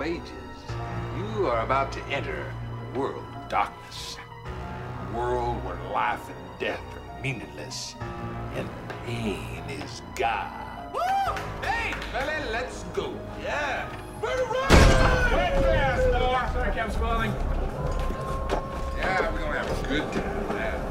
all ages. You are about to enter a world of darkness. A world where life and death are meaningless and pain is God. Woo! Hey, fella, let's go. Yeah. Better run! Wait fast, Thor. Sorry, kept swelling. Yeah, we're gonna have a good time. Yeah.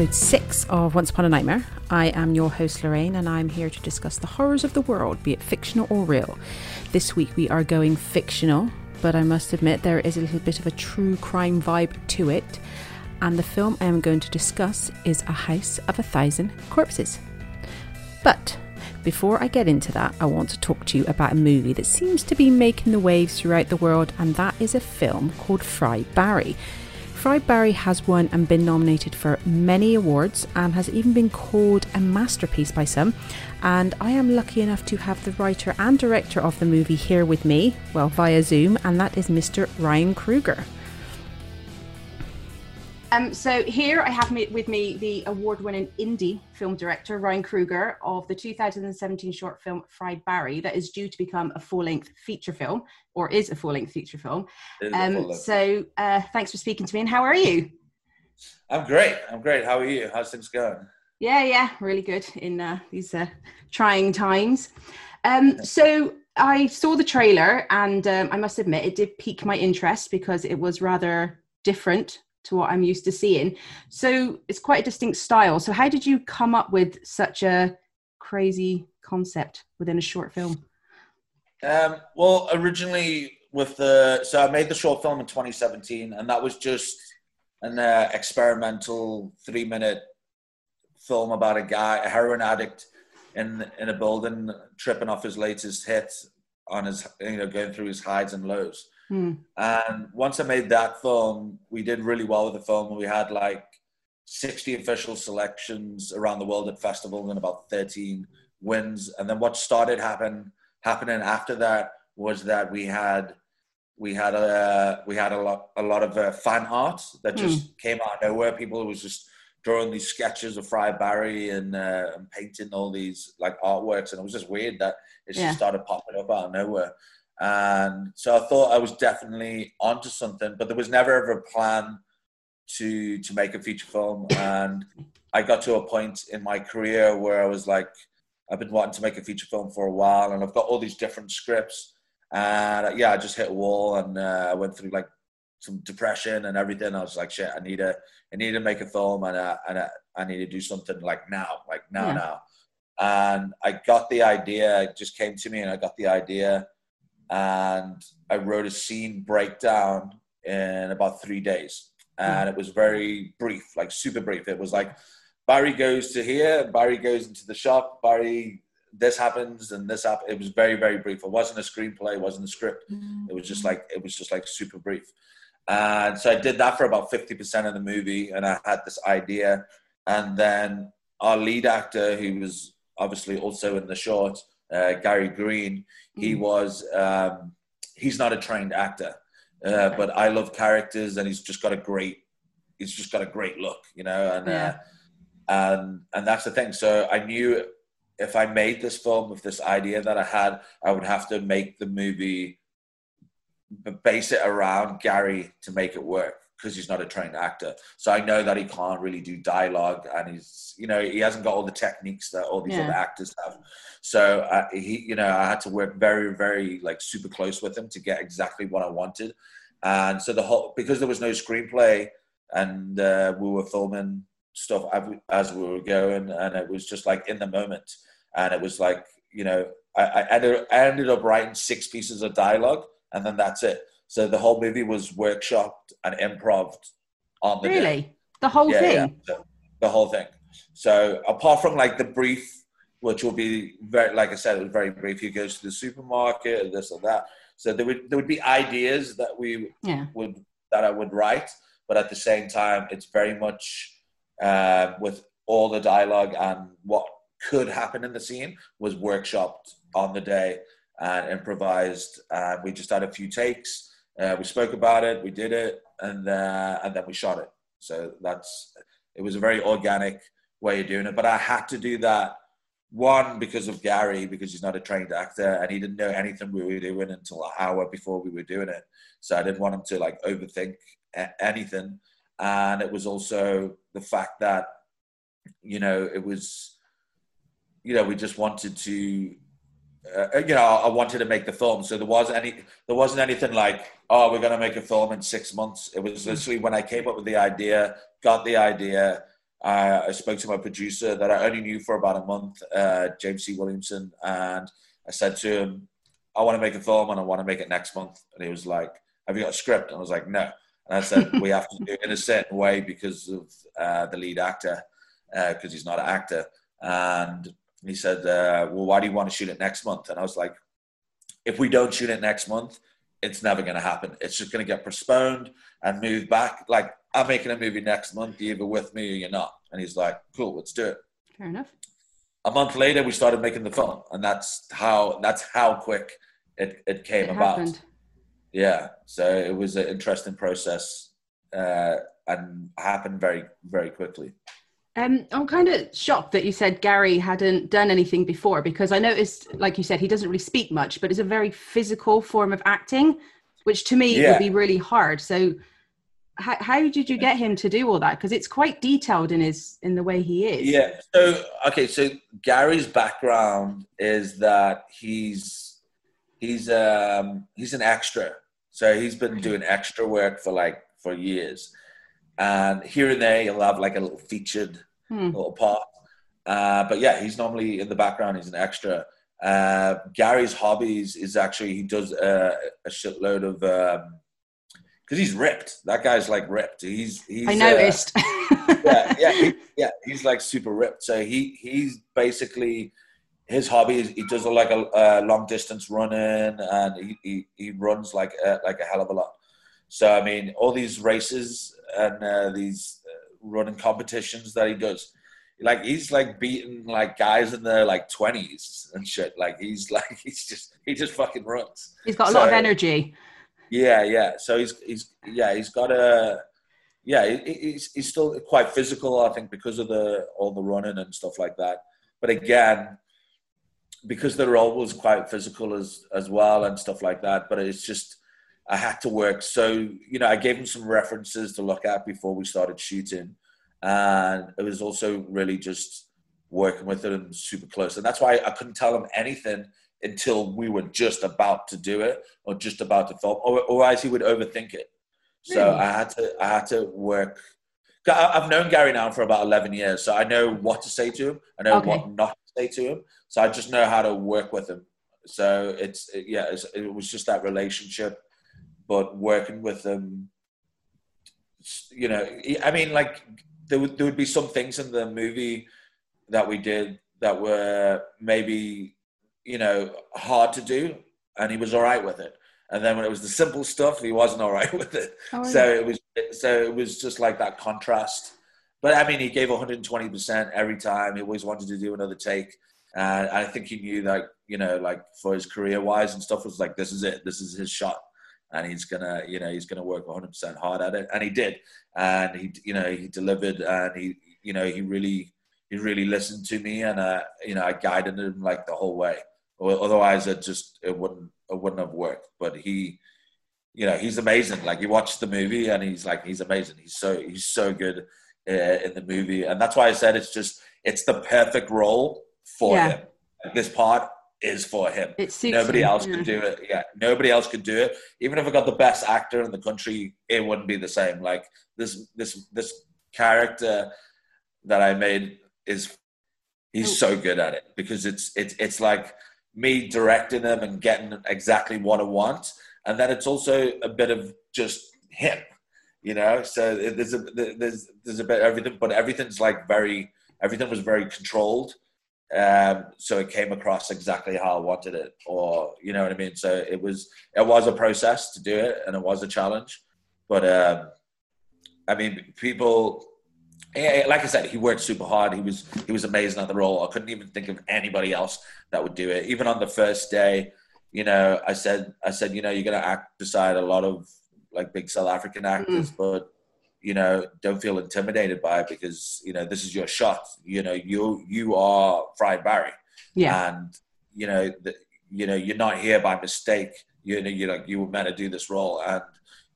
Episode six of Once Upon a Nightmare. I am your host, Lorraine, and I'm here to discuss the horrors of the world, be it fictional or real. This week we are going fictional, but I must admit there is a little bit of a true crime vibe to it. And the film I am going to discuss is A House of a Thousand Corpses. But before I get into that, I want to talk to you about a movie that seems to be making the waves throughout the world, and that is a film called Fried Barry. Fried Barry has won and been nominated for many awards and has even been called a masterpiece by some. And I am lucky enough to have the writer and director of the movie here with me, well, via Zoom, and that is Mr. Ryan Kruger. Um, so here I have me, with me the award-winning indie film director Ryan Kruger of the 2017 short film Fried Barry that is due to become a full-length feature film, or is a full-length feature film. It is a Um, so uh, thanks for speaking to me, and how are you? I'm great. I'm great. How are you? How's things going? Yeah, yeah, really good in uh, these uh, trying times. Um, so I saw the trailer, and um, I must admit it did pique my interest because it was rather different to what I'm used to seeing. So it's quite a distinct style. So how did you come up with such a crazy concept within a short film? Um, well, originally with the so I made the short film in 2017, and that was just an uh, experimental three minute film about a guy, a heroin addict, in in a building tripping off his latest hit on his you know going through his highs and lows. Hmm. And once I made that film, we did really well with the film. We had like 60 official selections around the world at festivals and about 13 wins. And then what started happen, happening after that was that we had we had a we had a lot a lot of uh, fan art that just came out of nowhere. People was just drawing these sketches of Fried Barry and, uh, and painting all these like artworks, and it was just weird that it Yeah. just started popping up out of nowhere. And so I thought I was definitely onto something, but there was never ever a plan to to make a feature film. And I got to a point in my career where I was like, I've been wanting to make a feature film for a while, and I've got all these different scripts. And uh, yeah, I just hit a wall, and uh, I went through like some depression and everything. I was like, shit, I need to, I need to make a film, and uh, and uh, I need to do something like now, like now, Yeah. now. And I got the idea. It just came to me, and I got the idea, and I wrote a scene breakdown in about three days, and it was very brief, like super brief. It was like Barry goes to here, Barry goes into the shop, Barry this happens and this happens. It was very very brief. It wasn't a screenplay, it wasn't a script. It was just mm. like it was just like super brief. And so I did that for about fifty percent of the movie, and I had this idea, and then our lead actor, who was obviously also in the short, uh, Gary Green, he was um, he's not a trained actor, uh, but I love characters, and he's just got a great he's just got a great look, you know, and Yeah. uh, and and that's the thing. So I knew if I made this film with this idea that I had, I would have to make the movie base it around Gary to make it work because he's not a trained actor. So I know that he can't really do dialogue, and he's you know he hasn't got all the techniques that all these Yeah. other actors have. So uh, he you know I had to work very very like super close with him to get exactly what I wanted. And so the whole because there was no screenplay and uh, we were filming stuff as- we were going, and it was just like in the moment, and it was like you know I, I ended I ended up writing six pieces of dialogue, and then that's it. So the whole movie was workshopped and improv on the day. Really? The whole Yeah, thing? yeah. The whole thing. So apart from like the brief which will be very, like I said, it was very brief. He goes to the supermarket and this or that. So there would there would be ideas that we Yeah. would that I would write, but at the same time, it's very much uh, with all the dialogue and what could happen in the scene was workshopped on the day and improvised. And we just had a few takes. Uh, we spoke about it, we did it, and uh, and then we shot it. So that's it was a very organic way of doing it. But I had to do that one because of Gary because he's not a trained actor and he didn't know anything we were doing until an hour before we were doing it. So I didn't want him to like overthink anything. And it was also the fact that you know it was you know we just wanted to uh, you know I wanted to make the film. So there wasn't any there wasn't anything like oh we're going to make a film in six months. It was literally when I came up with the idea got the idea uh, I spoke to my producer that I only knew for about a month uh, James C. Williamson and I said to him I want to make a film and I want to make it next month. And he was like have you got a script? And I was like no. And I said we have to do it in a certain way because of uh, the lead actor because he's not an actor. And he said, uh, "Well, why do you want to shoot it next month?" And I was like, "If we don't shoot it next month, it's never going to happen. It's just going to get postponed and moved back. Like I'm making a movie next month. You're either with me or you're not." And he's like, "Cool, let's do it." Fair enough. A month later, we started making the film, and that's how that's how quick it, it came It about. happened. Yeah, so it was an interesting process uh, and happened very very quickly. Um, I'm kind of shocked that you said Gary hadn't done anything before because I noticed, like you said, he doesn't really speak much, but it's a very physical form of acting, which to me Yeah. would be really hard. So, how, how did you get him to do all that? Because it's quite detailed in his in the way he is. Yeah. So okay. So Gary's background is that he's he's um he's an extra. So he's been doing extra work for like for years, and here and there he'll have like a little featured Hmm. little part. Uh, but yeah, he's normally in the background. He's an extra. Uh, Gary's hobbies is actually he does uh, a shitload of because he's ripped. That guy's like ripped. He's he's I uh, noticed. yeah, yeah, he, yeah. He's like super ripped. So he he's basically his hobby is he does like a, a long distance running, and he, he, he runs like a, like a hell of a lot. So I mean, all these races and uh, these uh, running competitions that he does, like he's like beating like guys in their like twenties and shit. Like he's like he's just he just fucking runs. He's got a lot of energy. Yeah, yeah. So he's he's yeah he's got a yeah he's he's still quite physical. I think because of the all the running and stuff like that. But again, because the role was quite physical as as well and stuff like that. But it's just I had to work. So you know, I gave him some references to look at before we started shooting, and it was also really just working with him super close. And that's why I couldn't tell him anything until we were just about to do it or just about to film, or, else he would overthink it. So Really? I had to I had to work. I've known Gary now for about eleven years, so I know what to say to him. I know Okay. what not to say to him. So I just know how to work with him. So it's yeah, it's, it was just that relationship, but working with them, You know, I mean, like there would there would be some things in the movie that we did that were maybe you know hard to do, and he was all right with it. And then when it was the simple stuff, he wasn't all right with it. Oh, So it was so it was just like that contrast. But I mean, he gave 120 percent every time. He always wanted to do another take, and I think he knew that you know, like for his career wise and stuff, was like this is it. This is his shot, and he's gonna you know he's gonna work 100 percent hard at it, and he did, and he you know he delivered, and he you know he really he really listened to me, and uh, you know I guided him like the whole way. Otherwise, it just it wouldn't it wouldn't have worked. But he you know he's amazing like you watch the movie and he's like he's amazing he's so he's so good uh, in the movie and that's why i said it's just it's the perfect role for Yeah. him Like, this part is for him. Nobody him, else yeah. could do it. Yeah nobody else could do it. Even if i got the best actor in the country it wouldn't be the same. Like this this this character that i made is he's Oh. so good at it because it's it's it's like me directing him and getting exactly what i want. And then it's also a bit of just him you know? So there's a there's there's a bit of everything but everything's like very everything was very controlled um, so it came across exactly how I wanted it, or you know what I mean. So it was it was a process to do it, and it was a challenge. But um, I mean, people, like I said, he worked super hard. He was he was amazing at the role. I couldn't even think of anybody else that would do it. Even on the first day, you know, I said I said, you know, you're gonna act beside a lot of like big South African actors, mm. but you know, don't feel intimidated by it because you know this is your shot. You know, you you are Fried Barry, yeah, and you know, the, you know, you're not here by mistake. You know, you're like you were meant to do this role, and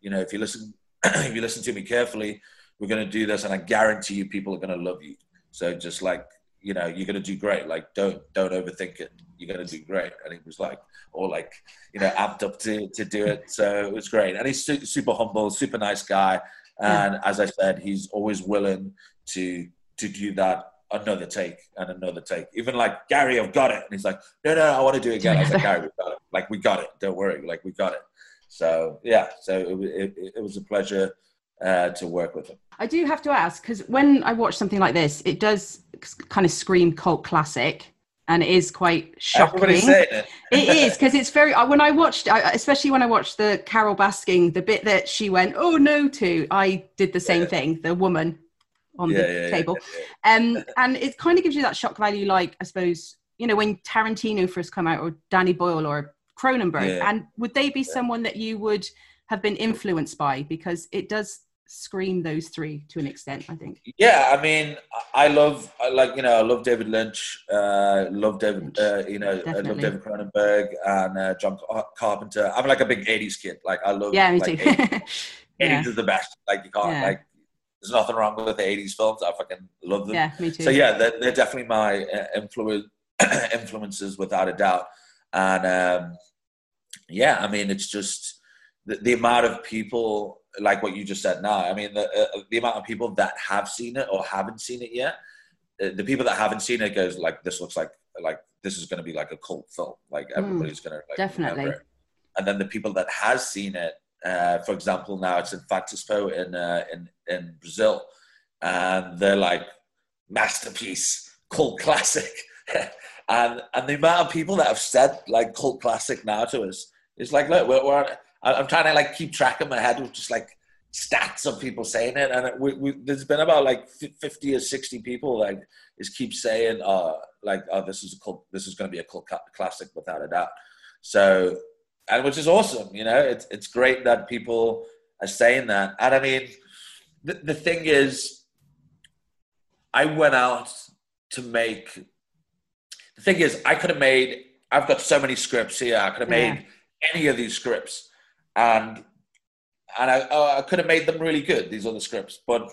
you know, if you listen, if you listen to me carefully, we're going to do this, and I guarantee you, people are going to love you. So just like you know, you're going to do great. Like don't don't overthink it. You're going to do great. And he was like, all like, you know, amped up to to do it. So it was great. And he's super humble, super nice guy and yeah. as I said, he's always willing to to do that another take and another take. Even like Gary, I've got it, and he's like, no, no, I want to do it again. I was like, Gary, we got it. Like we got it. Don't worry. Like we got it. So yeah, so it, it, it was a pleasure uh, to work with him. I do have to ask because when I watch something like this, it does kind of scream cult classic and it is quite shocking. Everybody's saying it. it is because it's very. When I watched, especially when I watched the Carole Baskin, the bit that she went, "Oh no!" to, I did the same yeah. thing. The woman on yeah, the yeah, table, um, and it kind of gives you that shock value, like I suppose you know when Tarantino first come out, or Danny Boyle, or Cronenberg. And would they be someone that you would have been influenced by because it does scream those three to an extent i think. Yeah i mean i love like you know i love david lynch uh love david uh, you know Definitely. i love david cronenberg and uh, john carpenter. I'm like a big 80s kid. Like i love yeah me like, too. 80s, yeah. is the best. Like you can't yeah. like there's nothing wrong with the 80s films. I fucking love them. Yeah me too. So yeah they're, they're definitely my uh, influence influences without a doubt. And um yeah i mean it's just the, the amount of people like what you just said now. I mean, the, uh, the amount of people that have seen it or haven't seen it yet, uh, the people that haven't seen it goes like, this looks like like this is going to be like a cult film. Like hmm, everybody's mm, going to like, definitely. And then the people that has seen it, uh, for example, now it's in Fantaspoa in uh, in in Brazil, and they're like masterpiece, cult classic. and and the amount of people that have said like cult classic now to us is like, look, we're, we're I'm trying to like keep track in my head of just like stats of people saying it, and we, we, there's been about like 50 or 60 people like is keep saying, uh, like, oh, this is a cult, this is going to be a cult classic without a doubt. So, and which is awesome, you know, it's it's great that people are saying that, and I mean, the, the thing is, I went out to make. The thing is, I could have made. I've got so many scripts here. I could have made yeah. any of these scripts and and I, oh, I could have made them really good. These other scripts, but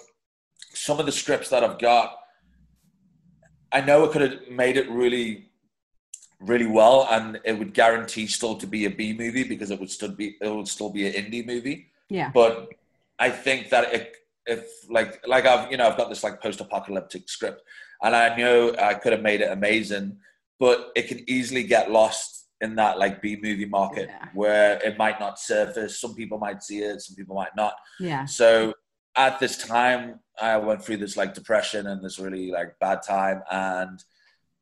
some of the scripts that I've got, I know I could have made it really, really well, and it would guarantee still to be a B movie because it would still be it would still be an indie movie. Yeah. But I think that it, if like like I've you know I've got this like post-apocalyptic script, and I know I could have made it amazing, but it can easily get lost in that like B movie market yeah. where it might not surface. Some people might see it, some people might not. Yeah. So at this time, I went through this like depression and this really like bad time, and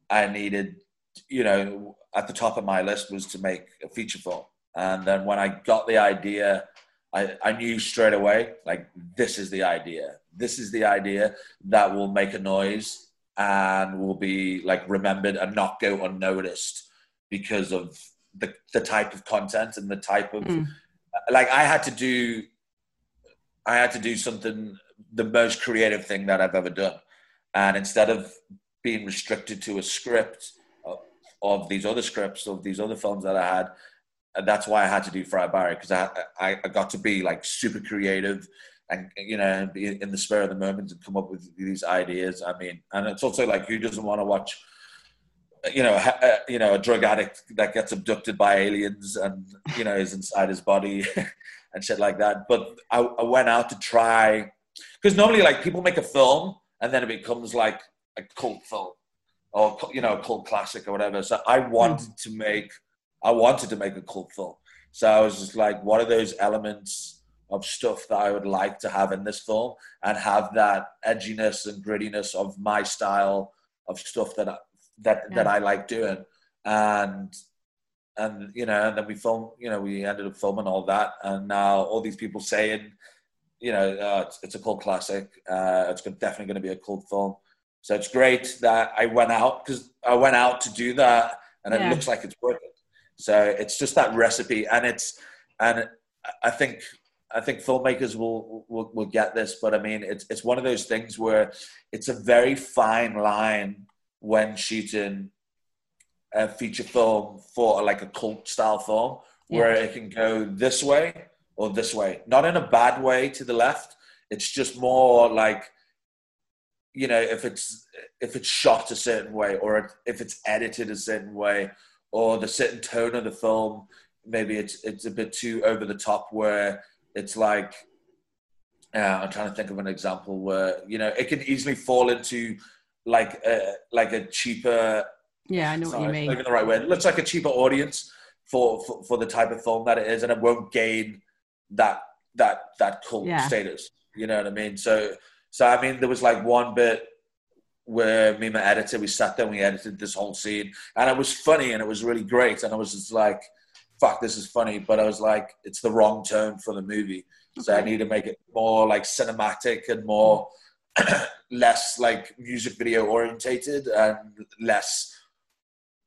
I needed, you know, at the top of my list was to make a feature film. And then when I got the idea, I, I knew straight away, like, this is the idea. This is the idea that will make a noise and will be like remembered and not go unnoticed because of the, the type of content and the type of mm. like I had to do I had to do something the most creative thing that I've ever done and instead of being restricted to a script of, of these other scripts of these other films that I had and that's why I had to do Fried Barry because I, I, I got to be like super creative and you know be in the spur of the moment and come up with these ideas I mean and it's also like who doesn't want to watch you know, uh, you know, a drug addict that gets abducted by aliens and you know is inside his body and shit like that. But I, I went out to try because normally, like, people make a film and then it becomes like a cult film or you know, a cult classic or whatever. So I wanted to make, I wanted to make a cult film. So I was just like, what are those elements of stuff that I would like to have in this film and have that edginess and grittiness of my style of stuff that that Yeah. that I like doing, and and you know, and then we film. You know, we ended up filming all that, and now all these people saying, you know, uh, it's, it's a cult classic. Uh, it's definitely going to be a cult film. So it's great that I went out because I went out to do that, and Yeah. it looks like it's working. So it's just that recipe, and it's and I think I think filmmakers will, will will get this, but I mean it's it's one of those things where it's a very fine line when shooting a feature film for like a cult style film, where it can go this way or this way, not in a bad way to the left. It's just more like you know if it's if it's shot a certain way or if it's edited a certain way or the certain tone of the film maybe it's it's a bit too over the top where it's like uh, i'm trying to think of an example where you know it can easily fall into like a like a cheaper Yeah, I know sorry, what you not mean. even the right word. It looks like a cheaper audience for, for for the type of film that it is, and it won't gain that that that cult Yeah. status. You know what I mean? So so I mean, there was like one bit where me and my editor we sat there and we edited this whole scene, and it was funny and it was really great, and I was just like, "Fuck, this is funny," but I was like, "It's the wrong tone for the movie." So I need to make it more like cinematic and more less like music video orientated and less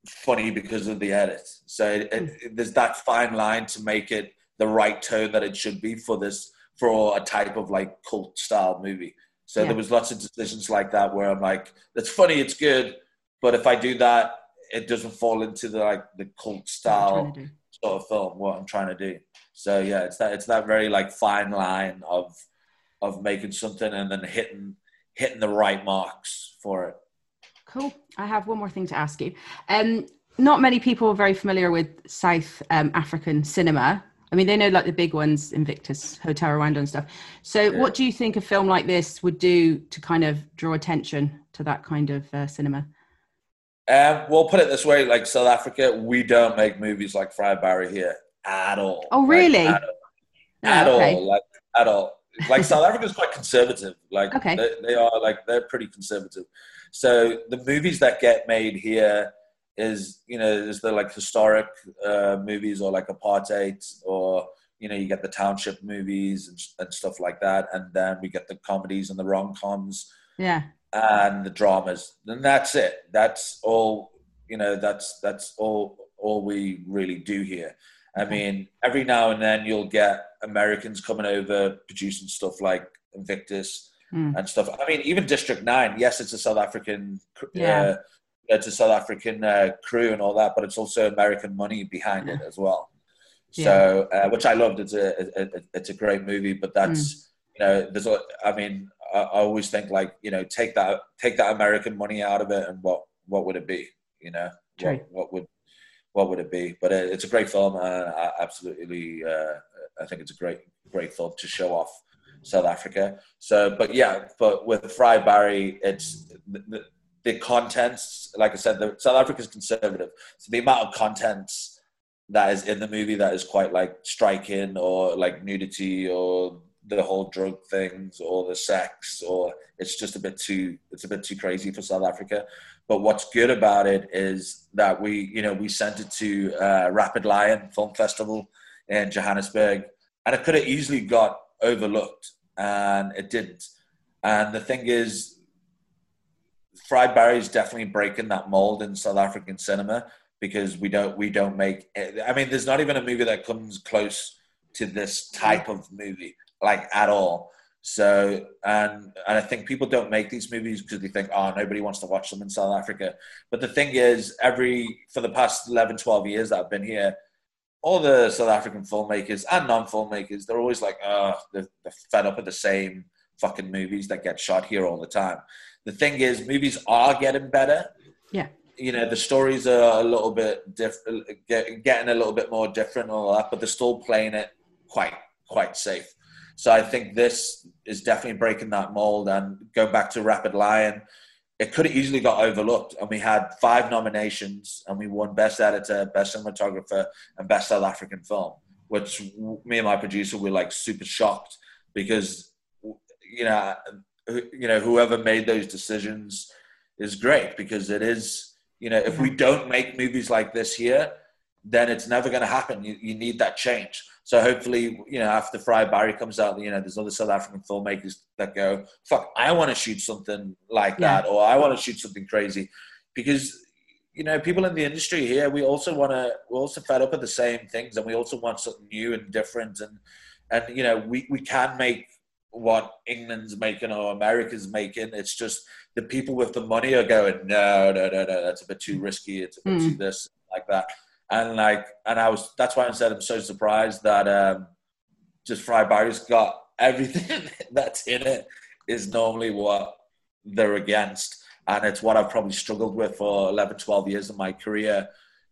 funny because of the edit. So it, it, hmm. there's that fine line to make it the right tone that it should be for this for a type of like cult style movie. So Yeah. there was lots of decisions like that where I'm like, that's funny, it's good, but if I do that, it doesn't fall into the like the cult style trying to do. sort of film. What I'm trying to do. So yeah, it's that it's that very like fine line of of making something and then hitting hitting the right marks for it. Cool. I have one more thing to ask you. Um, not many people are very familiar with South um, African cinema. I mean, they know like the big ones, Invictus, Hotel Rwanda, and stuff. So, Yeah. what do you think a film like this would do to kind of draw attention to that kind of uh, cinema? Um, we'll put it this way: like South Africa, we don't make movies like Fried Barry here at all. Oh, Like, really? at, Oh, at okay. all, like at all. Like South Africa's quite conservative. Like Okay. they, they are like they're pretty conservative. So the movies that get made here is you know is the like historic uh, movies or like apartheid or you know you get the township movies and, and stuff like that, and then we get the comedies and the rom coms Yeah. and the dramas. And that's it. That's all. You know, that's that's all all we really do here. I mean, every now and then you'll get Americans coming over producing stuff like Invictus Mm. and stuff. I mean, even District Nine. Yes, it's a South African. Yeah. Uh, it's a South African uh, crew and all that, but it's also American money behind it as well. So, uh, which I loved. It's a, a, a- it's a great movie, but that's you know, there's a. I mean, I, I always think like you know, take that take that American money out of it, and what what would it be? You know, True. what, what would what would it be? But uh, it's a great film, and I absolutely, uh, I think it's a great great film to show off South Africa. So, but yeah, but with Fried Barry, it's the, the, the contents. Like I said, the, South Africa's conservative, so the amount of contents that is in the movie that is quite like striking or like nudity or the whole drug things or the sex or it's just a bit too it's a bit too crazy for South Africa. But what's good about it is that we you know we sent it to uh, Rapid Lion Film Festival in Johannesburg and it could have easily got overlooked and it didn't. And the thing is, Fried Barry is definitely breaking that mold in South African cinema because we don't we don't make. I mean, there's not even a movie that comes close to this type of movie, like at all. So, and and I think people don't make these movies because they think, oh, nobody wants to watch them in South Africa. But the thing is, every for the past 11, 12 years that I've been here, all the South African filmmakers and non-filmmakers, they're always like, oh, they're, they're fed up with the same fucking movies that get shot here all the time. The thing is, movies are getting better. Yeah. You know, the stories are a little bit different, get, getting a little bit more different and all that, but they're still playing it quite, quite safe. So I think this is definitely breaking that mold. And going back to Rapid Lion, it could have easily got overlooked. And we had five nominations, and we won Best Editor, Best Cinematographer, and Best South African Film. Which me and my producer were like super shocked because you know, you know, whoever made those decisions is great because it is, You know, if we don't make movies like this here, then it's never going to happen. You, you need that change. So hopefully, you know, after Fried Barry comes out, you know, there's other South African filmmakers that go, "Fuck, I want to shoot something like Yeah. that," or "I want to shoot something crazy," because you know, people in the industry here, we also want to, we're also fed up with the same things, and we also want something new and different, and and you know, we we can make what England's making or America's making. It's just the people with the money are going, no, no, no, no, that's a bit too risky. It's a bit Mm. too this, like that. And like, and I was, that's why I said I'm so surprised that um, just Fried Barry's got everything that's in it is normally what they're against. And it's what I've probably struggled with for 11, 12 years of my career,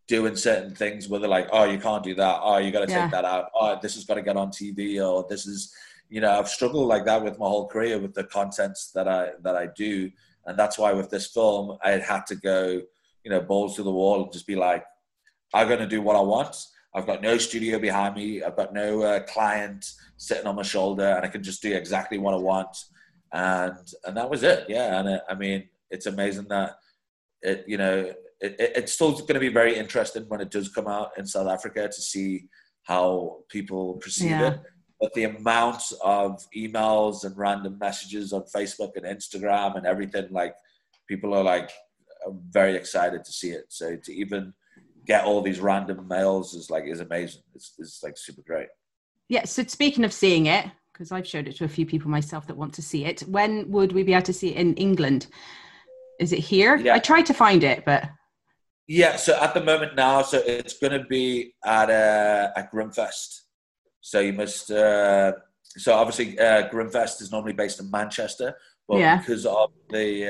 doing certain things where they're like, oh, you can't do that. Oh, you got to Yeah. take that out. Oh, this has got to get on TV or this is, you know, I've struggled like that with my whole career with the contents that I, that I do. And that's why with this film, I had to go, you know, balls to the wall and just be like, I'm going to do what I want. I've got no studio behind me. I've got no uh, client sitting on my shoulder, and I can just do exactly what I want. And and that was it. Yeah. And it, I mean, it's amazing that it, you know, it, it, it's still going to be very interesting when it does come out in South Africa to see how people perceive Yeah. it. But the amount of emails and random messages on Facebook and Instagram and everything, like people are like very excited to see it. So to even get all these random mails is like is amazing. It's, it's like super great. Yeah. So speaking of seeing it, because I've showed it to a few people myself that want to see it, when would we be able to see it in England? Is it here? Yeah. I tried to find it, but Yeah, so at the moment now, so it's going to be at uh, at Grimmfest. So you must. Uh, so obviously, uh, Grimmfest is normally based in Manchester, but Yeah. because of the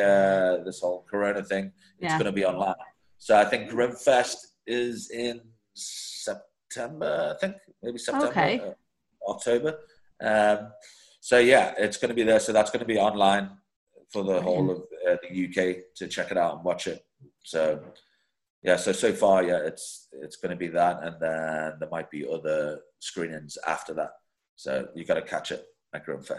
uh, this whole Corona thing, it's Yeah. going to be online. So I think Grimmfest is in September. I think maybe September, Okay. uh, October. Um, so yeah, it's going to be there. So that's going to be online for the whole of uh, the UK to check it out and watch it. So yeah, so so far, yeah, it's it's going to be that, and then there might be other screenings after that. So you got to catch it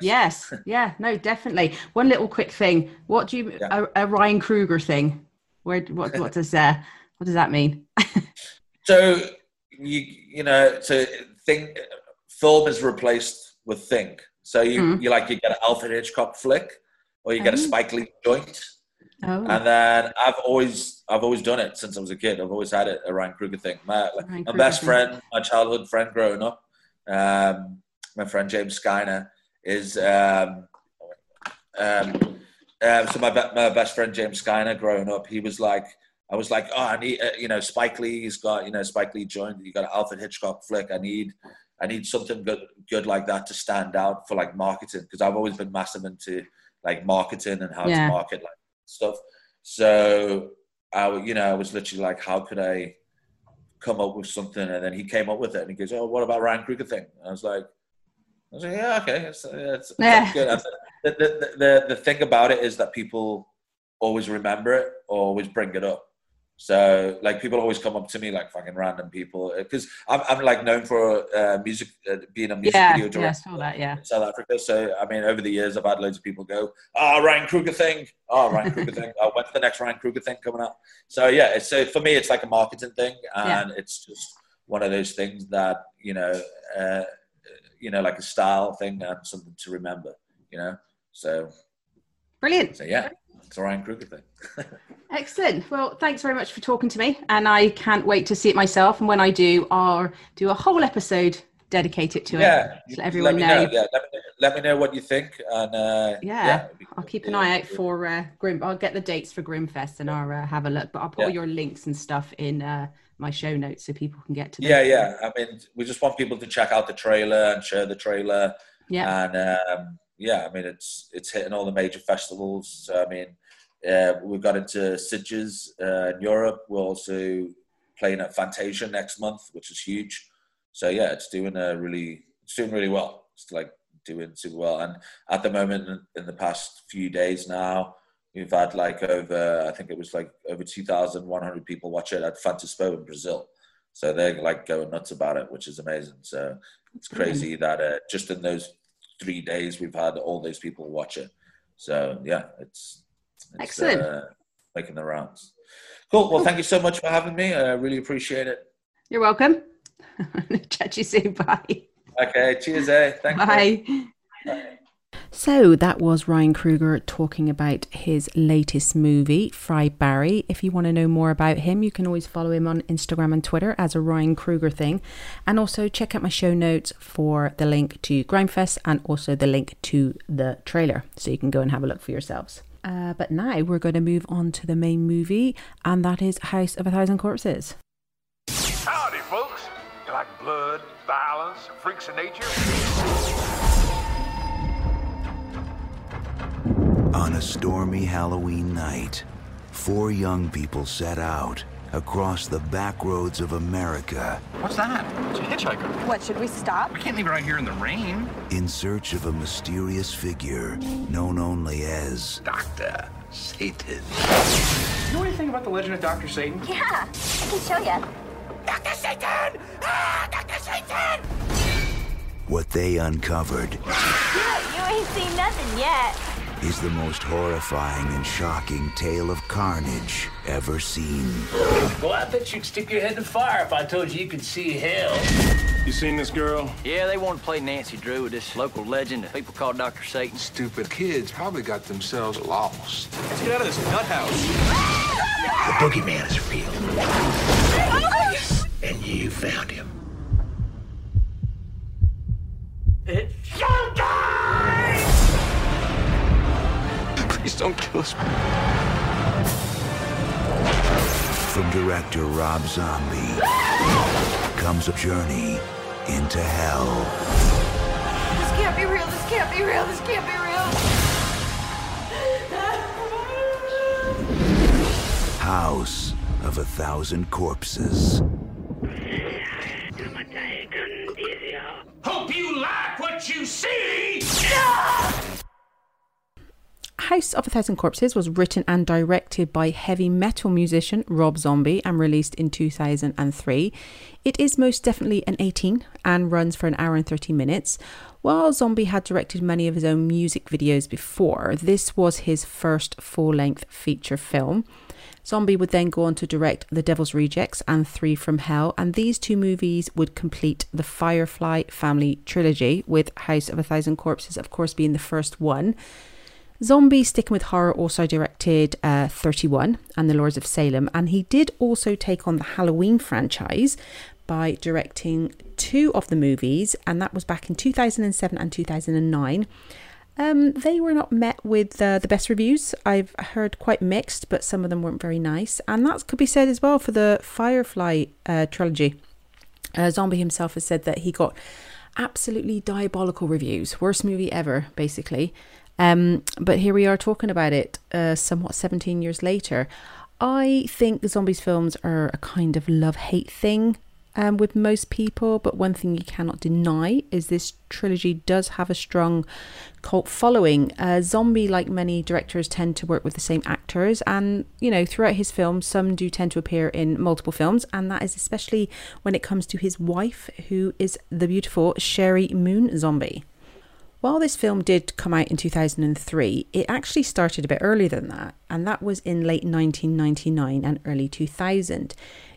yes, yeah, no, definitely. One little quick thing. What do you Yeah. a, a Ryan Kruger thing? Where what what does uh what does that mean? So you you know, so think film is replaced with think. So you Mm. you like you get an Alfred Hitchcock flick, or you get a Oh. Spike Lee joint, Oh, and then I've always I've always done it since I was a kid. I've always had it a Ryan Kruger thing. My, Ryan my Kruger best thing. friend, my childhood friend growing up, um, my friend James Skyner is um, um, uh, so my be- my best friend James Skyner growing up, he was like. I was like, oh, I need, uh, you know, Spike Lee's got, you know, Spike Lee joined. You got an Alfred Hitchcock flick. I need, I need something good, good like that to stand out for like marketing because I've always been massive into like marketing and how Yeah. to market like stuff. So I, you know, I was literally like, how could I come up with something? And then he came up with it, and he goes, "Oh, what about Ryan Kruger thing?" And I was like, I was like, yeah, okay, it's, it's, Yeah. it's good. The, the, the, the thing about it is that people always remember it or always bring it up. So like people always come up to me like fucking random people because I'm, I'm like known for uh, music uh, being a music yeah, video yeah, I director saw that. Yeah, in South Africa. So I mean, over the years, I've had loads of people go, "Oh, Ryan Kruger thing. Oh, Ryan Kruger thing. Oh, when's the next Ryan Kruger thing coming up?" So yeah, it's so for me, it's like a marketing thing, and it's just one of those things that you know, uh, you know, like a style thing and something to remember. You know, so brilliant. so yeah, it's a Ryan Kruger thing. Excellent. Well, thanks very much for talking to me, and I can't wait to see it myself. And when I do, I'll do a whole episode dedicated to it. yeah, to let everyone me know. Yeah, let me, let me know what you think, and uh, Yeah, it'd I'll keep an eye out for uh, Grim. I'll get the dates for Grimmfest and I'll uh, have a look. But I'll put all your links and stuff in uh, my show notes so people can get to them. Yeah, yeah. I mean, we just want people to check out the trailer and share the trailer. yeah. and um, yeah, I mean it's it's hitting all the major festivals. So, I mean, uh, we got into Sitges uh, in Europe. We're also playing at Fantasia next month, which is huge. So yeah, it's doing a really it's doing really well. It's like doing super well. And at the moment, in, the past few days now, we've had like over I think it was like over two thousand one hundred people watch it at Fantaspoa in Brazil. So they're like going nuts about it, which is amazing. So it's crazy that uh, just in those three days we've had all those people watch it. So yeah, it's Excellent. Uh, making the rounds. Cool. Well, thank you so much for having me. I really appreciate it. You're welcome. Chat you soon. Bye. Okay. Cheers, eh? Thanks. Bye. Bye. So that was Ryan Kruger talking about his latest movie, Fried Barry. If you want to know more about him, you can always follow him on Instagram and Twitter as a Ryan Kruger thing. And also check out my show notes for the link to Grimmfest and also the link to the trailer so you can go and have a look for yourselves. Uh, but now we're going to move on to the main movie, and that is House of a Thousand Corpses. Howdy, folks. You like blood, violence, freaks of nature? On a stormy Halloween night, four young people set out across the back roads of America What's that? It's a hitchhiker. What, should we stop? We can't leave her out here in the rain. in search of a mysterious figure known only as Dr. Satan. You know anything about the legend of Dr. Satan? Yeah, I can show you. Dr. Satan! Ah, Dr. Satan! What they uncovered You ain't seen nothing yet. Is the most horrifying and shocking tale of carnage ever seen. Well, I bet you'd stick your head in the fire if I told you you could see hell. You seen this girl? Yeah, they want to play Nancy Drew with this local legend that people call Dr. Satan. Stupid kids probably got themselves lost. Let's get out of this nut house. The boogeyman is real. And you found him. It's showtime! Don't kill us. From director Rob Zombie comes a journey into hell. This can't be real. This can't be real. This can't be real. House of a Thousand Corpses. Hope you like what you see! Ah! House of a Thousand Corpses was written and directed by heavy metal musician Rob Zombie and released in 2003. It is most definitely an 18 and runs for an hour and 30 minutes. While Zombie had directed many of his own music videos before, this was his first full length feature film. Zombie would then go on to direct The Devil's Rejects and Three from Hell, and these two movies would complete the Firefly family trilogy, with House of a Thousand Corpses, of course, being the first one. Zombie, sticking with horror, also directed uh, 31 and The Lords of Salem, and he did also take on the Halloween franchise by directing two of the movies, and that was back in 2007 and 2009. Um, they were not met with uh, the best reviews. I've heard quite mixed, but some of them weren't very nice, and that could be said as well for the Firefly uh, trilogy. Uh, Zombie himself has said that he got absolutely diabolical reviews, worst movie ever, basically. Um, but here we are talking about it, uh, somewhat 17 years later. I think the zombies films are a kind of love hate thing um, with most people, but one thing you cannot deny is this trilogy does have a strong cult following. Uh, Zombie, like many directors, tend to work with the same actors, and you know, throughout his films, some do tend to appear in multiple films, and that is especially when it comes to his wife, who is the beautiful Sheri Moon Zombie. While this film did come out in 2003, it actually started a bit earlier than that, and that was in late 1999 and early 2000.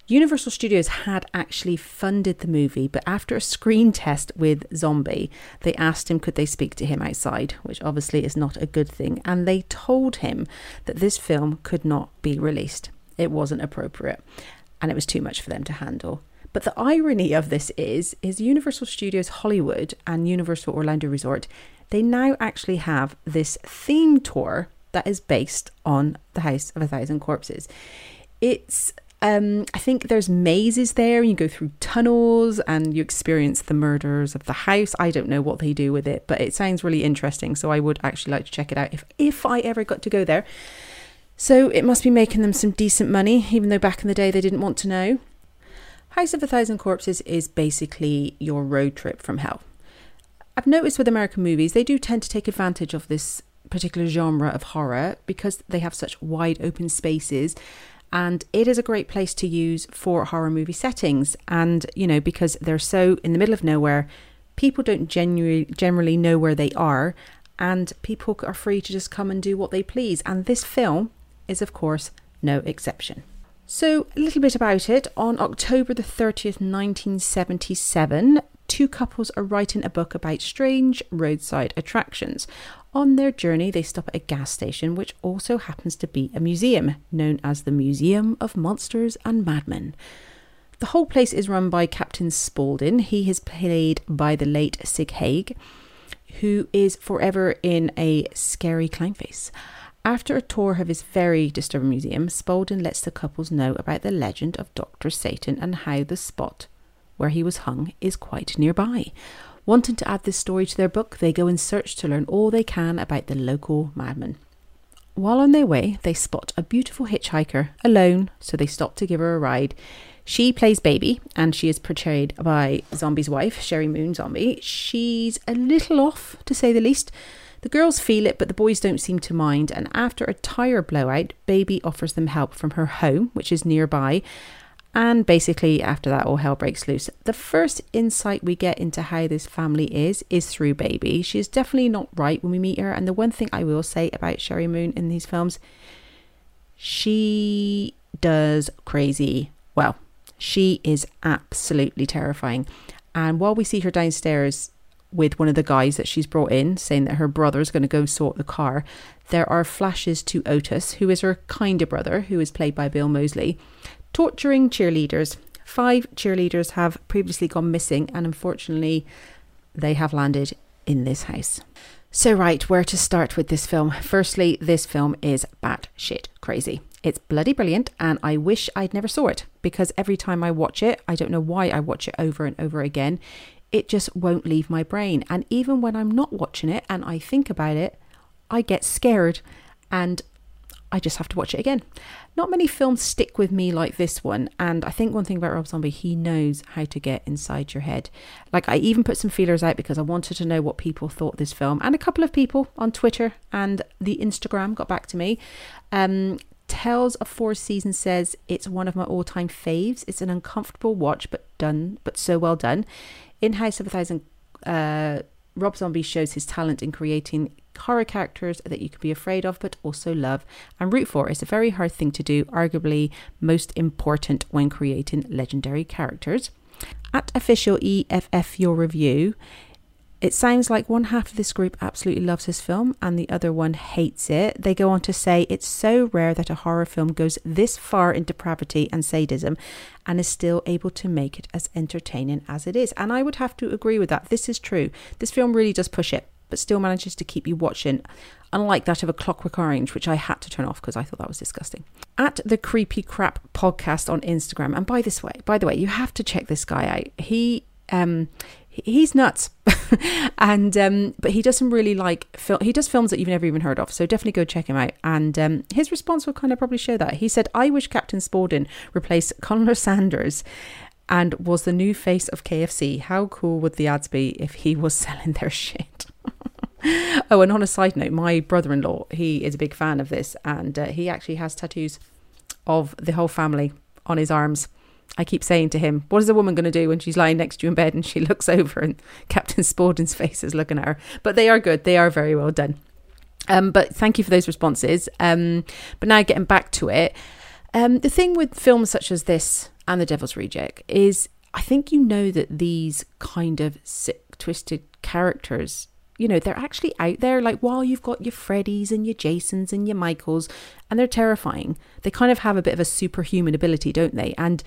Universal Studios had actually funded the movie, but after a screen test with Zombie, they asked him could they speak to him outside, which obviously is not a good thing, and they told him that this film could not be released. It wasn't appropriate, and it was too much for them to handle. But the irony of this is, is Universal Studios Hollywood and Universal Orlando Resort, they now actually have this theme tour that is based on the House of a Thousand Corpses. It's um, I think there's mazes there. and You go through tunnels and you experience the murders of the house. I don't know what they do with it, but it sounds really interesting. So I would actually like to check it out if if I ever got to go there. So it must be making them some decent money, even though back in the day they didn't want to know. House of a Thousand Corpses is basically your road trip from hell. I've noticed with American movies, they do tend to take advantage of this particular genre of horror because they have such wide open spaces and it is a great place to use for horror movie settings. And you know because they're so in the middle of nowhere people don't genuinely generally know where they are and people are free to just come and do what they please. And this film is of course no exception So, a little bit about it. On October the 30th, 1977, two couples are writing a book about strange roadside attractions. On their journey, they stop at a gas station, which also happens to be a museum, known as the Museum of Monsters and Madmen. The whole place is run by Captain Spaulding. He is played by the late Sid Haig, who is forever in a scary clown face. After a tour of his very disturbing museum, Spaulding lets the couples know about the legend of Dr. Satan and how the spot where he was hung is quite nearby. Wanting to add this story to their book, they go in search to learn all they can about the local madman. While on their way, they spot a beautiful hitchhiker alone, so they stop to give her a ride. She plays Baby, and she is portrayed by Zombie's wife, Sheri Moon Zombie. She's a little off, to say the least. The girls feel it, but the boys don't seem to mind. And after a tire blowout, Baby offers them help from her home, which is nearby. And basically, after that, all hell breaks loose. The first insight we get into how this family is is through Baby. She is definitely not right when we meet her. And the one thing I will say about Sheri Moon in these films, she does crazy well. She is absolutely terrifying. And while we see her downstairs with one of the guys that she's brought in, saying that her brother is going to go sort the car, there are flashes to Otis, who is her kinder brother, who is played by Bill Moseley, torturing cheerleaders. Five cheerleaders have previously gone missing, and unfortunately, they have landed in this house. So, right, where to start with this film? Firstly, this film is batshit crazy. It's bloody brilliant, and I wish I'd never saw it because every time I watch it, I don't know why I watch it over and over again. It just won't leave my brain. And even when I'm not watching it and I think about it, I get scared and I just have to watch it again. Not many films stick with me like this one, and I think one thing about Rob Zombie, he knows how to get inside your head. Like, I even put some feelers out because I wanted to know what people thought this film, and a couple of people on Twitter and the Instagram got back to me. Um, Tales of Four Seasons says it's one of my all-time faves. It's an uncomfortable watch, but done, but so well done. In House Thousand, uh, Rob Zombie shows his talent in creating horror characters that you can be afraid of, but also love and root for. It's a very hard thing to do, arguably most important when creating legendary characters. At official EFF your review, it sounds like one half of this group absolutely loves this film and the other one hates it. They go on to say it's so rare that a horror film goes this far into depravity and sadism and is still able to make it as entertaining as it is. And I would have to agree with that. This is true. This film really does push it, but still manages to keep you watching, unlike that of a Clockwork Orange, which I had to turn off because I thought that was disgusting. At the Creepy Crap podcast on Instagram, and by this way, by the way, you have to check this guy out. He um he's nuts. And um but he does some really like film he does films that you've never even heard of so definitely go check him out. And um his response will kind of probably show that. He said i wish captain spaulding replaced Colonel Sanders and was the new face of kfc how cool would the ads be if he was selling their shit? Oh and on a side note my brother-in-law he is a big fan of this and uh, he actually has tattoos of the whole family on his arms I keep saying to him, What is a woman going to do when she's lying next to you in bed and she looks over and Captain Spaulding's face is looking at her? But they are good. They are very well done. Um, but thank you for those responses. Um, but now getting back to it, um, the thing with films such as this and The Devil's Reject is I think you know that these kind of sick, twisted characters you know, they're actually out there. Like, while you've got your Freddys and your Jasons and your Michaels, and they're terrifying, they kind of have a bit of a superhuman ability, don't they? And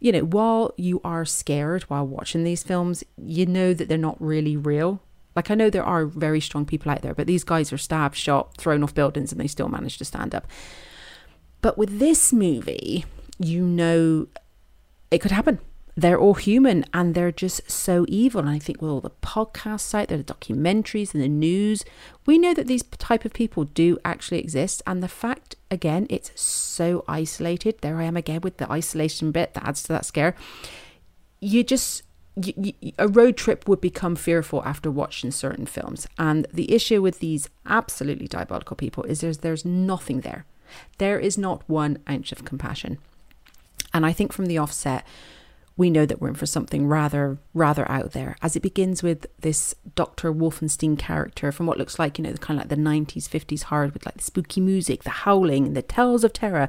you know, while you are scared while watching these films, you know that they're not really real. Like, I know there are very strong people out there, but these guys are stabbed, shot, thrown off buildings, and they still manage to stand up. But with this movie, you know it could happen they're all human and they're just so evil. And I think with all the podcasts out there, the documentaries and the news, we know that these type of people do actually exist. And the fact, again, it's so isolated. There I am again with the isolation bit that adds to that scare. You just you, you, a road trip would become fearful after watching certain films. And the issue with these absolutely diabolical people is there's there's nothing there. There is not one ounce of compassion. And I think from the offset, we know that we're in for something rather rather out there as it begins with this Dr. Wolfenstein character from what looks like, you know, the kind of like the 90s, 50s horror with like the spooky music, the howling the tales of terror.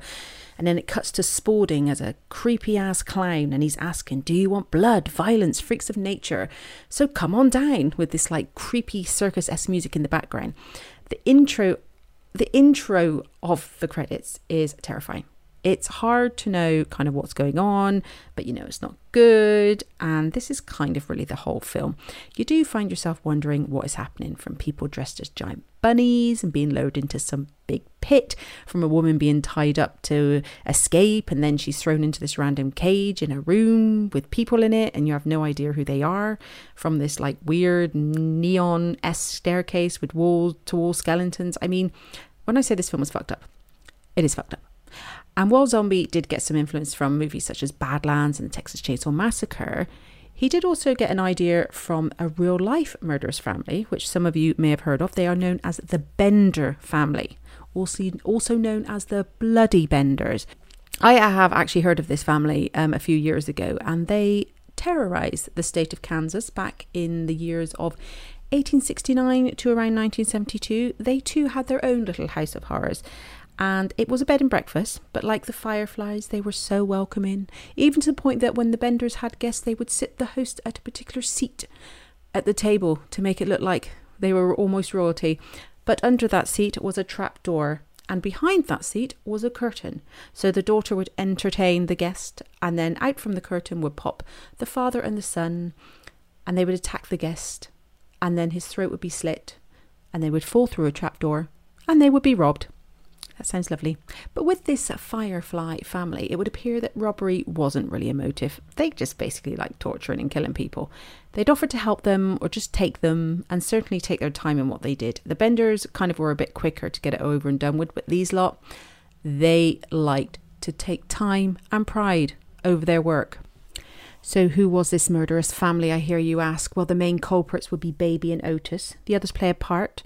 And then it cuts to Spaulding as a creepy ass clown and he's asking, Do you want blood, violence, freaks of nature? So come on down with this like creepy circus s music in the background. The intro the intro of the credits is terrifying it's hard to know kind of what's going on, but you know it's not good. And this is kind of really the whole film. You do find yourself wondering what is happening from people dressed as giant bunnies and being lowered into some big pit, from a woman being tied up to escape, and then she's thrown into this random cage in a room with people in it, and you have no idea who they are, from this like weird neon S staircase with wall to wall skeletons. I mean, when I say this film was fucked up, it is fucked up. And while Zombie did get some influence from movies such as Badlands and the Texas Chainsaw Massacre, he did also get an idea from a real life murderous family, which some of you may have heard of. They are known as the Bender family, also, known as the Bloody Benders. I have actually heard of this family um, a few years ago, and they terrorized the state of Kansas back in the years of 1869 to around 1972. They too had their own little house of horrors and it was a bed and breakfast, but like the fireflies, they were so welcoming, even to the point that when the Benders had guests, they would sit the host at a particular seat at the table to make it look like they were almost royalty. But under that seat was a trap door, and behind that seat was a curtain. So the daughter would entertain the guest, and then out from the curtain would pop the father and the son, and they would attack the guest, and then his throat would be slit, and they would fall through a trap door, and they would be robbed. That sounds lovely. But with this Firefly family, it would appear that robbery wasn't really a motive. They just basically like torturing and killing people. They'd offer to help them or just take them and certainly take their time in what they did. The Benders kind of were a bit quicker to get it over and done with, but these lot, they liked to take time and pride over their work. So, who was this murderous family, I hear you ask? Well, the main culprits would be Baby and Otis. The others play a part,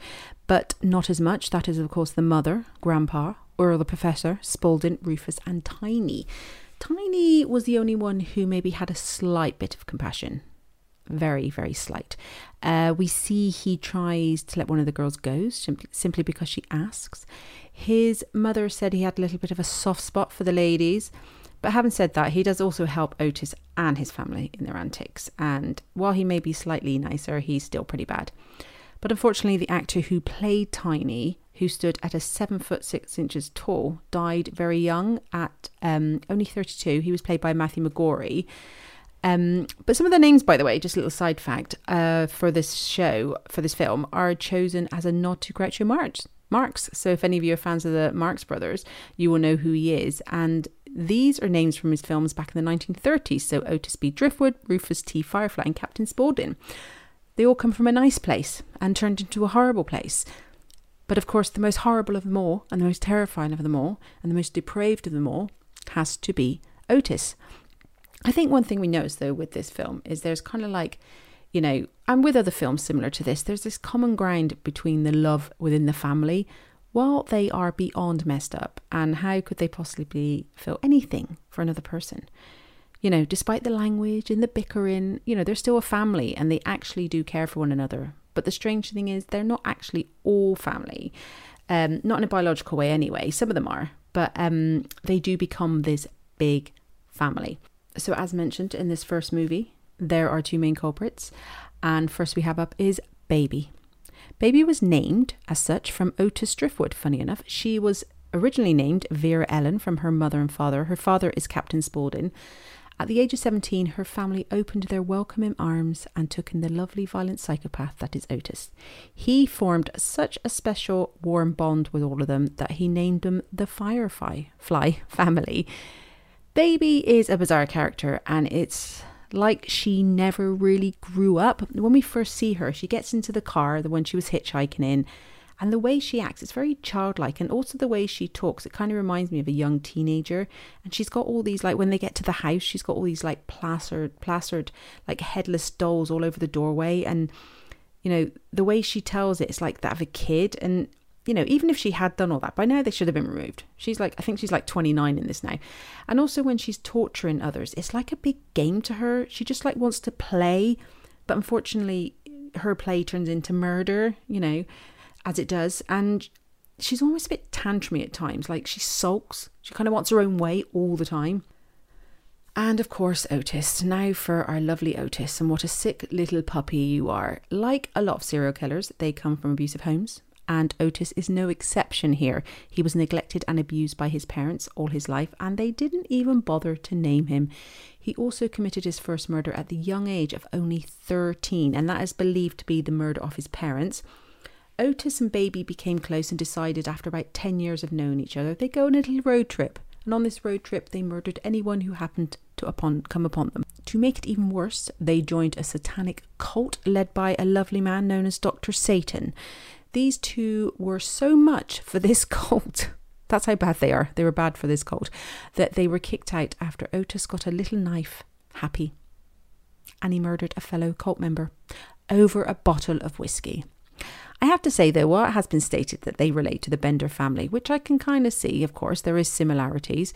but not as much. That is, of course, the mother, Grandpa, or the Professor, Spaulding, Rufus, and Tiny. Tiny was the only one who maybe had a slight bit of compassion. Very, very slight. Uh, we see he tries to let one of the girls go simply because she asks. His mother said he had a little bit of a soft spot for the ladies. But having said that, he does also help Otis and his family in their antics. And while he may be slightly nicer, he's still pretty bad. But unfortunately, the actor who played Tiny, who stood at a seven foot six inches tall, died very young at um, only 32. He was played by Matthew McGrory. Um, but some of the names, by the way, just a little side fact, uh, for this show, for this film, are chosen as a nod to Groucho Marx. Marx. So if any of you are fans of the Marx Brothers, you will know who he is. And these are names from his films back in the 1930s. So Otis B. Driftwood, Rufus T. Firefly, and Captain Spaulding. They all come from a nice place and turned into a horrible place. But of course, the most horrible of them all, and the most terrifying of them all, and the most depraved of them all, has to be Otis. I think one thing we notice though with this film is there's kind of like, you know, and with other films similar to this, there's this common ground between the love within the family while they are beyond messed up. And how could they possibly feel anything for another person? You know, despite the language and the bickering, you know, they're still a family and they actually do care for one another. But the strange thing is, they're not actually all family. Um, not in a biological way, anyway. Some of them are, but um, they do become this big family. So, as mentioned in this first movie, there are two main culprits. And first we have up is Baby. Baby was named as such from Otis Driftwood, funny enough. She was originally named Vera Ellen from her mother and father. Her father is Captain Spaulding, at the age of 17, her family opened their welcoming arms and took in the lovely violent psychopath that is Otis. He formed such a special warm bond with all of them that he named them the Firefly Fly family. Baby is a bizarre character and it's like she never really grew up. When we first see her, she gets into the car, the one she was hitchhiking in, and the way she acts, it's very childlike. And also the way she talks, it kind of reminds me of a young teenager. And she's got all these, like, when they get to the house, she's got all these, like, plastered, plastered, like, headless dolls all over the doorway. And, you know, the way she tells it, it's like that of a kid. And you know, even if she had done all that, by now they should have been removed. She's like, I think she's like 29 in this now. And also when she's torturing others, it's like a big game to her. She just like wants to play, but unfortunately, her play turns into murder, you know, as it does. And she's almost a bit tantrumy at times. Like she sulks. She kind of wants her own way all the time. And of course, Otis. Now for our lovely Otis, and what a sick little puppy you are. Like a lot of serial killers, they come from abusive homes, and Otis is no exception here. He was neglected and abused by his parents all his life, and they didn't even bother to name him. He also committed his first murder at the young age of only 13, and that is believed to be the murder of his parents. Otis and Baby became close and decided after about 10 years of knowing each other, they'd go on a little road trip. And on this road trip, they murdered anyone who happened to upon, come upon them. To make it even worse, they joined a satanic cult led by a lovely man known as Dr. Satan. These two were so much for this cult. That's how bad they are. They were bad for this cult. That they were kicked out after Otis got a little knife, happy, and he murdered a fellow cult member over a bottle of whiskey. I have to say, though, while it has been stated that they relate to the Bender family, which I can kind of see, of course, there is similarities,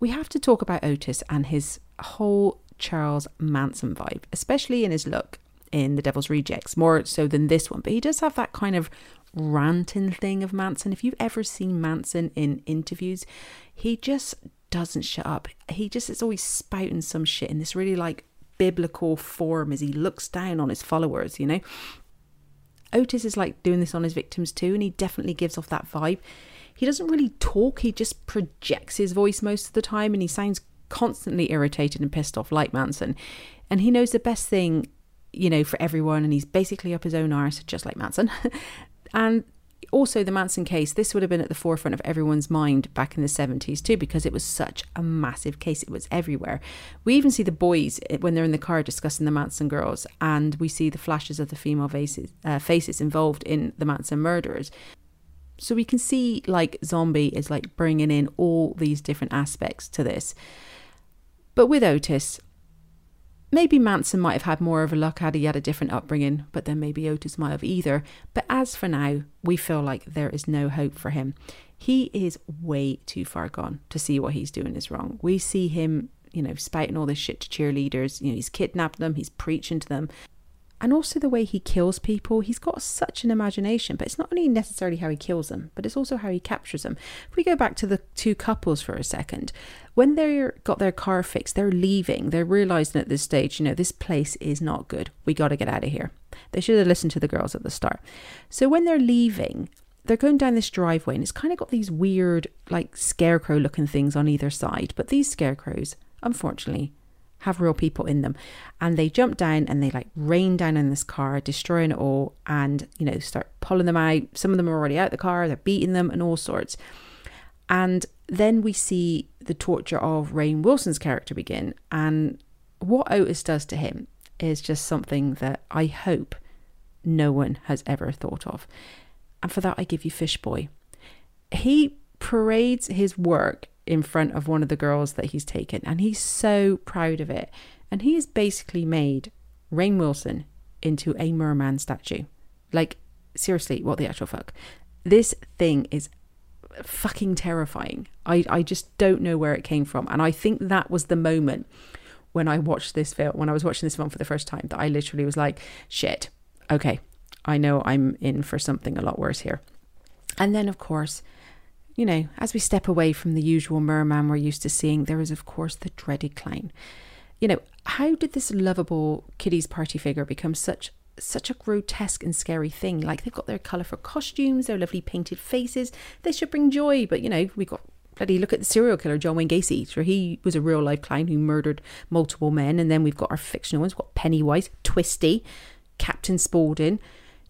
we have to talk about Otis and his whole Charles Manson vibe, especially in his look in The Devil's Rejects, more so than this one. But he does have that kind of ranting thing of Manson. If you've ever seen Manson in interviews, he just doesn't shut up. He just is always spouting some shit in this really like biblical form as he looks down on his followers, you know? Otis is like doing this on his victims too, and he definitely gives off that vibe. He doesn't really talk, he just projects his voice most of the time, and he sounds constantly irritated and pissed off like Manson. And he knows the best thing, you know, for everyone, and he's basically up his own arse, just like Manson. and also the Manson case, this would have been at the forefront of everyone's mind back in the 70s too, because it was such a massive case. It was everywhere. We even see the boys eh, when they're in the car discussing the Manson girls, and we see the flashes of the female faces, uh, faces involved in the Manson murders. So we can see like Zombie is like bringing in all these different aspects to this. But with Otis, Maybe Manson might have had more of a luck had he had a different upbringing, but then maybe Otis might have either. But as for now, we feel like there is no hope for him. He is way too far gone to see what he's doing is wrong. We see him, you know, spouting all this shit to cheerleaders. You know, he's kidnapped them, he's preaching to them and also the way he kills people. He's got such an imagination, but it's not only necessarily how he kills them, but it's also how he captures them. If we go back to the two couples for a second, when they're got their car fixed, they're leaving. They're realizing at this stage, you know, this place is not good. We got to get out of here. They should have listened to the girls at the start. So when they're leaving, they're going down this driveway, and it's kind of got these weird, like scarecrow looking things on either side. But these scarecrows, unfortunately, have real people in them. And they jump down and they like rain down in this car, destroying it all, and you know, start pulling them out. Some of them are already out the car, they're beating them and all sorts. And then we see the torture of Rainn Wilson's character begin. And what Otis does to him is just something that I hope no one has ever thought of. And for that, I give you Fishboy. He parades his work in front of one of the girls that he's taken, and he's so proud of it. And he has basically made Rainn Wilson into a merman statue. Like, seriously, what the actual fuck? This thing is fucking terrifying. I, I just don't know where it came from. And I think that was the moment when I watched this film, when I was watching this film for the first time, that I literally was like, shit, okay, I know I'm in for something a lot worse here. And then, of course, you know, as we step away from the usual merman we're used to seeing, there is, of course, the dreaded clown. You know, how did this lovable kiddies party figure become such such a grotesque and scary thing? Like they've got their colourful costumes, their lovely painted faces. They should bring joy, but you know, we got bloody look at the serial killer John Wayne Gacy. So he was a real life clown who murdered multiple men, and then we've got our fictional ones. We've got Pennywise, Twisty, Captain Spaulding.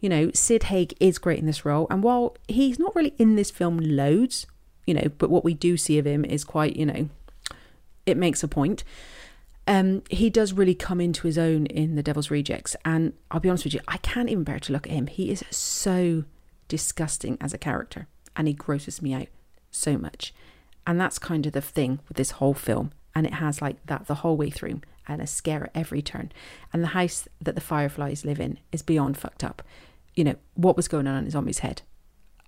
You know, Sid Haig is great in this role. And while he's not really in this film loads, you know, but what we do see of him is quite, you know, it makes a point. Um, he does really come into his own in The Devil's Rejects. And I'll be honest with you, I can't even bear to look at him. He is so disgusting as a character and he grosses me out so much. And that's kind of the thing with this whole film. And it has like that the whole way through and a scare at every turn. And the house that the Fireflies live in is beyond fucked up you know, what was going on in Zombie's head.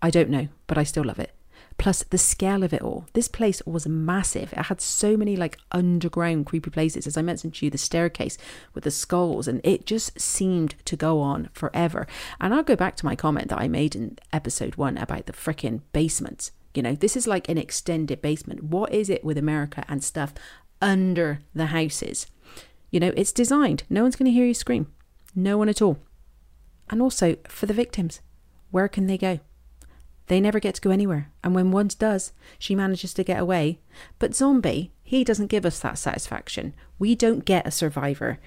I don't know, but I still love it. Plus, the scale of it all. This place was massive. It had so many like underground creepy places. As I mentioned to you, the staircase with the skulls, and it just seemed to go on forever. And I'll go back to my comment that I made in episode one about the freaking basement. You know, this is like an extended basement. What is it with America and stuff under the houses? You know, it's designed. No one's going to hear you scream. No one at all. And also, for the victims, where can they go? They never get to go anywhere, and when one does, she manages to get away. But Zombie, he doesn't give us that satisfaction. We don't get a survivor.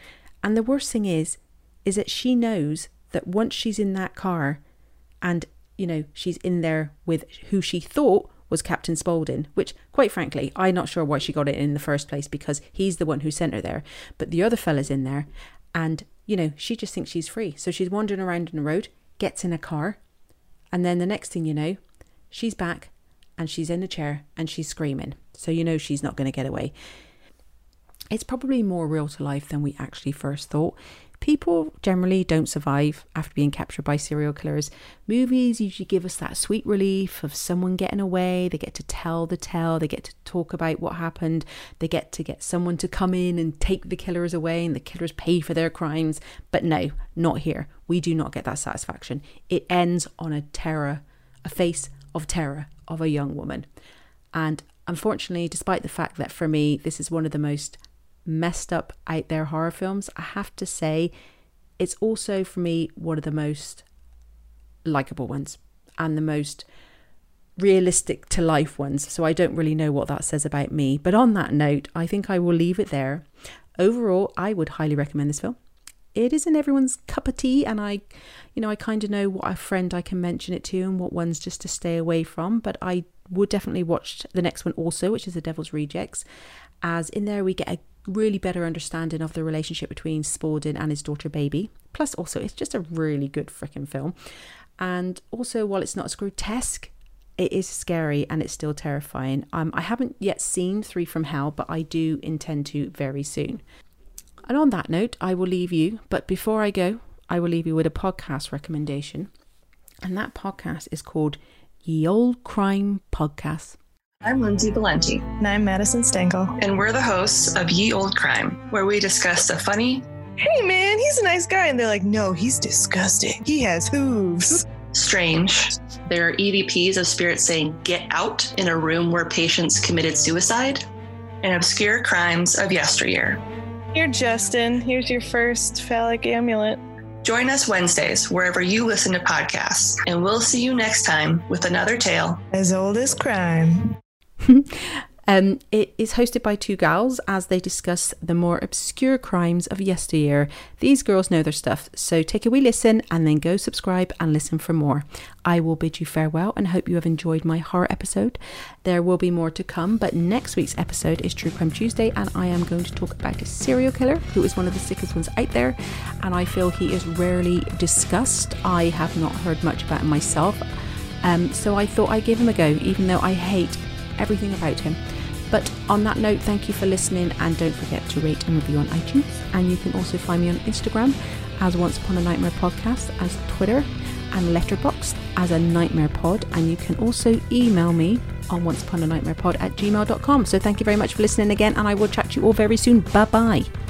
And the worst thing is, is that she knows that once she's in that car and, you know, she's in there with who she thought was Captain Spaulding, which, quite frankly, I'm not sure why she got it in the first place because he's the one who sent her there. But the other fella's in there, and, you know, she just thinks she's free. So she's wandering around in the road, gets in a car, and then the next thing you know, she's back and she's in a chair and she's screaming. So you know she's not going to get away. It's probably more real to life than we actually first thought. People generally don't survive after being captured by serial killers. Movies usually give us that sweet relief of someone getting away. They get to tell the tale, they get to talk about what happened, they get to get someone to come in and take the killers away, and the killers pay for their crimes. But no, not here. We do not get that satisfaction. It ends on a terror, a face of terror of a young woman. And unfortunately, despite the fact that for me, this is one of the most messed up out there horror films, I have to say it's also for me one of the most likable ones and the most realistic to life ones. So I don't really know what that says about me. But on that note, I think I will leave it there. Overall, I would highly recommend this film. It isn't everyone's cup of tea, and I, you know, I kind of know what a friend I can mention it to and what ones just to stay away from. But I would definitely watch the next one also, which is The Devil's Rejects, as in there we get a really better understanding of the relationship between Spaulding and his daughter Baby. Plus, also, it's just a really good freaking film. And also, while it's not as grotesque, it is scary and it's still terrifying. Um, I haven't yet seen Three from Hell, but I do intend to very soon. And on that note, I will leave you. But before I go, I will leave you with a podcast recommendation. And that podcast is called Ye Olde Crime Podcast. I'm Lindsay Valenti. And I'm Madison Stengel. And we're the hosts of Ye Olde Crime, where we discuss the funny. Hey man, he's a nice guy. And they're like, no, he's disgusting. He has hooves. Strange. There are EVPs of spirits saying, get out in a room where patients committed suicide. And obscure crimes of yesteryear. Here, Justin. Here's your first phallic amulet. Join us Wednesdays wherever you listen to podcasts, and we'll see you next time with another tale as old as crime. Um, it is hosted by two gals as they discuss the more obscure crimes of yesteryear. These girls know their stuff, so take a wee listen and then go subscribe and listen for more. I will bid you farewell and hope you have enjoyed my horror episode. There will be more to come, but next week's episode is True Crime Tuesday, and I am going to talk about a serial killer who is one of the sickest ones out there, and I feel he is rarely discussed. I have not heard much about him myself. Um, so I thought I'd give him a go, even though I hate everything about him. But on that note, thank you for listening and don't forget to rate and review on iTunes. And you can also find me on Instagram as Once Upon a Nightmare Podcast, as Twitter and Letterboxd as a Nightmare Pod. And you can also email me on Once Upon a Nightmare Pod at gmail.com. So thank you very much for listening again, and I will chat to you all very soon. Bye bye.